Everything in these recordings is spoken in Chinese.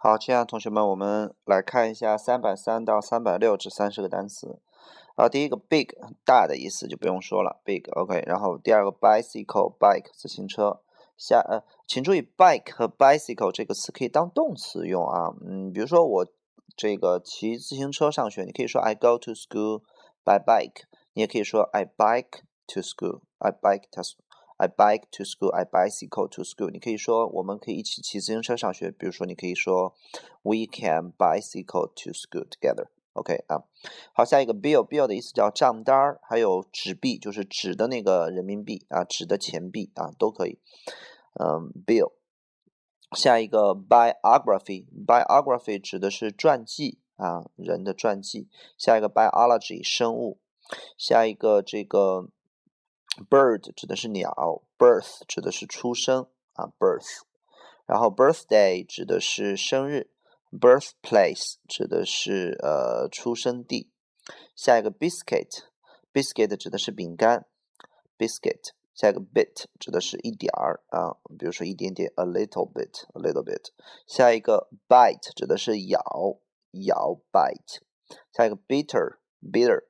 好，亲爱的同学们，我们来看一下三百三到三百六这三十个单词。啊，第一个 big 大的意思就不用说了，big，OK。然后第二个 bicycle，bike 自行车。下呃，请注意 bike 和 bicycle 这个词可以当动词用啊。嗯，比如说我这个骑自行车上学，你可以说 I go to school by bike。你也可以说 I bike to school，I bike to school。I bike to school. I bicycle to school. 你可以说我们可以一起骑自行车上学。比如说，你可以说 We can bicycle to school together. OK 啊，好，下一个 bill bill 的意思叫账单儿，还有纸币，就是纸的那个人民币啊，纸的钱币啊，都可以。嗯，bill。下一个 biography biography 指的是传记啊，人的传记。下一个 biology 生物。下一个这个。Bird 指的是鸟，birth 指的是出生啊，birth。然后 birthday 指的是生日，birthplace 指的是呃出生地。下一个 biscuit，biscuit 指的是饼干，biscuit。下一个 bit 指的是一点儿啊，比如说一点点，a little bit，a little bit。下一个 bite 指的是咬，咬 bite。下一个 bitter，bitter，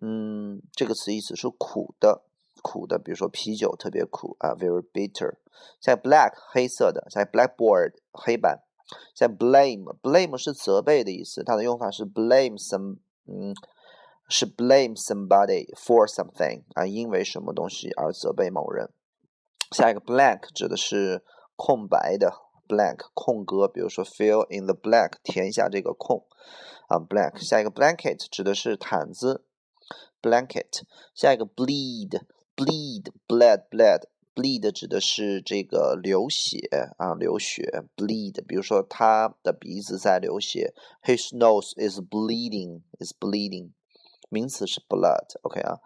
嗯，这个词意思是苦的。苦的，比如说啤酒特别苦啊，very bitter。在 black 黑色的，在 blackboard 黑板，在 blame blame 是责备的意思，它的用法是 blame some，嗯，是 blame somebody for something 啊，因为什么东西而责备某人。下一个 blank 指的是空白的 blank 空格，比如说 fill in the blank 填一下这个空啊 blank。下一个 blanket 指的是毯子 blanket。下一个 bleed。Bleed, bled, bled, bleed 指的是这个流血啊，流血。bleed，比如说他的鼻子在流血，His nose is bleeding, is bleeding。名词是 blood，OK 啊。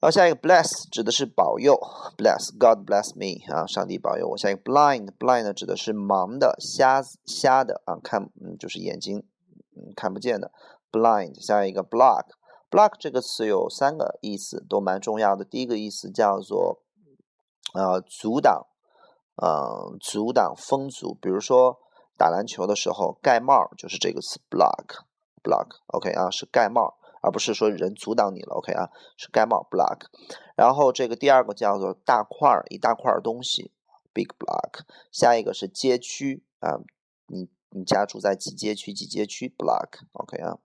好，下一个 bless 指的是保佑，bless, God bless me 啊，上帝保佑我。下一个 blind, blind 指的是盲的、瞎瞎的啊，看嗯就是眼睛嗯看不见的，blind。下一个 block。Block 这个词有三个意思，都蛮重要的。第一个意思叫做呃阻挡，呃阻挡封阻。比如说打篮球的时候盖帽，就是这个词 block block。OK 啊，是盖帽，而不是说人阻挡你了。OK 啊，是盖帽 block。然后这个第二个叫做大块儿，一大块东西 big block。下一个是街区啊，你。你家住在几街区？几街区？block，OK 啊。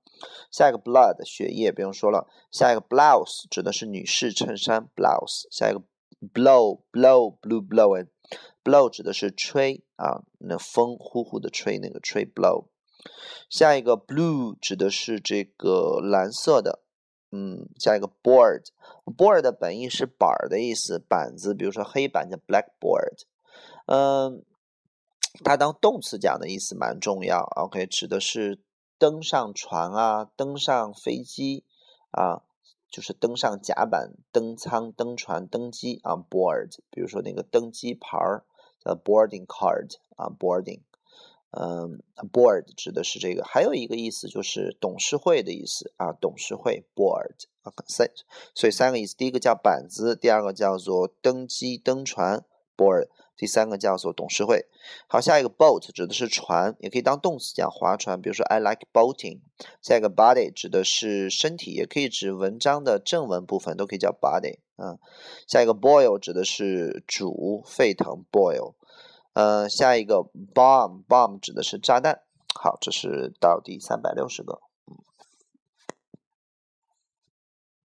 下一个 blood，血液不用说了。下一个 blouse 指的是女士衬衫，blouse。下一个 blow，blow，blue blowing，blow 指的是吹啊，那风呼呼的吹那个吹 blow。下一个 blue 指的是这个蓝色的，嗯。下一个 board，board 的本意是板儿的意思，板子，比如说黑板叫 blackboard，嗯。它当动词讲的意思蛮重要，OK，指的是登上船啊，登上飞机啊，就是登上甲板、登舱、登船、登机啊，board。比如说那个登机牌儿叫 boarding card 啊，boarding。嗯，board 指的是这个，还有一个意思就是董事会的意思啊，董事会 board。啊。三，所以三个意思，第一个叫板子，第二个叫做登机登船 board。第三个叫做董事会。好，下一个 boat 指的是船，也可以当动词讲划船，比如说 I like boating。下一个 body 指的是身体，也可以指文章的正文部分，都可以叫 body。嗯，下一个 boil 指的是煮沸腾 boil。呃，下一个 bomb bomb 指的是炸弹。好，这是到第三百六十个。